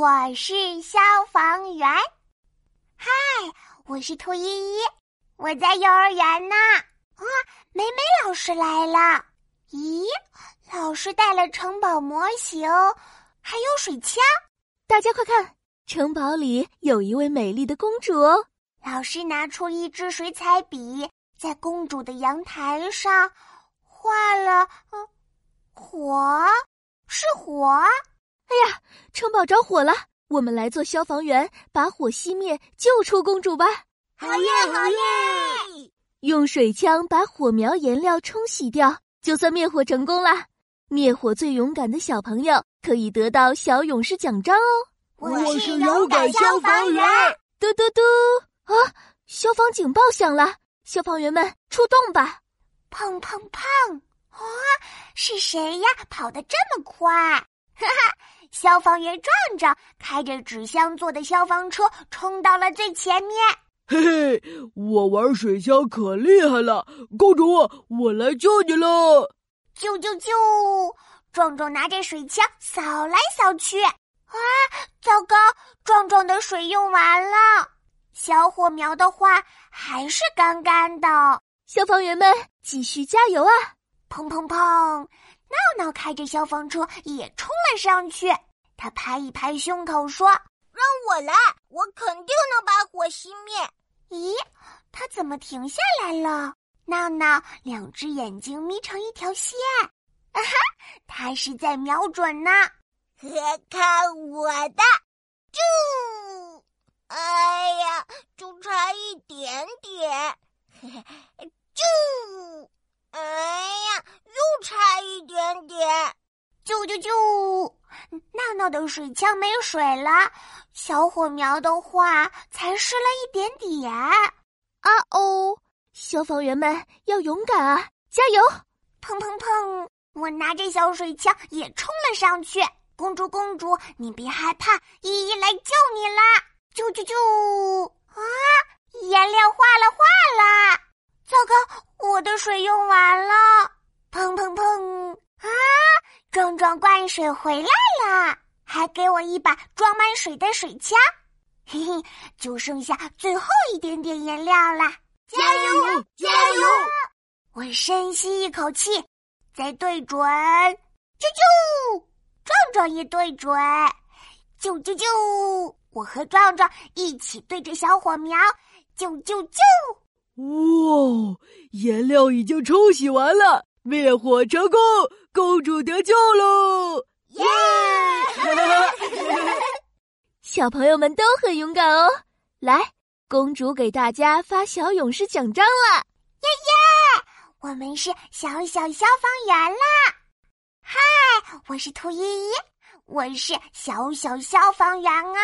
我是消防员。嗨，我是兔依依，我在幼儿园呢。啊，美美老师来了。咦，老师带了城堡模型，还有水枪。大家快看，城堡里有一位美丽的公主。老师拿出一支水彩笔，在公主的阳台上画了，嗯，火，是火。哎呀，城堡着火了！我们来做消防员，把火熄灭，救出公主吧！好耶，好耶！用水枪把火苗颜料冲洗掉，就算灭火成功了。灭火最勇敢的小朋友可以得到小勇士奖章哦！我是勇敢消防员！嘟嘟嘟！啊，消防警报响了，消防员们出动吧！砰砰砰！啊，是谁呀？跑得这么快？哈哈！消防员壮壮开着纸箱做的消防车冲到了最前面。嘿嘿，我玩水枪可厉害了，公主，我来救你了！救救救！壮壮拿着水枪扫来扫去，啊，糟糕！壮壮的水用完了，小火苗的话还是干干的。消防员们继续加油啊！砰砰砰！闹闹开着消防车也冲了上去，他拍一拍胸口说：“让我来，我肯定能把火熄灭。”咦，他怎么停下来了？闹闹两只眼睛眯成一条线，啊哈，他是在瞄准呢。看我的，就，哎呀，就差一点点，就。哎呀，又差一点点！救救救！闹闹的水枪没水了，小火苗的话才湿了一点点。啊哦！消防员们要勇敢啊，加油！砰砰砰！我拿着小水枪也冲了上去。公主公主，你别害怕，依依来救你啦！救救救！啊，颜料化了化了！糟糕！我的水用完了，砰砰砰！啊，壮壮灌水回来了，还给我一把装满水的水枪，嘿嘿，就剩下最后一点点颜料啦！加油，加油！我深吸一口气，再对准，啾啾！壮壮也对准，啾啾啾！我和壮壮一起对着小火苗，啾啾啾！哇，颜料已经冲洗完了，灭火成功，公主得救喽！耶！小朋友们都很勇敢哦。来，公主给大家发小勇士奖章了！耶耶！我们是小小消防员啦！嗨，我是兔依依，我是小小消防员啊！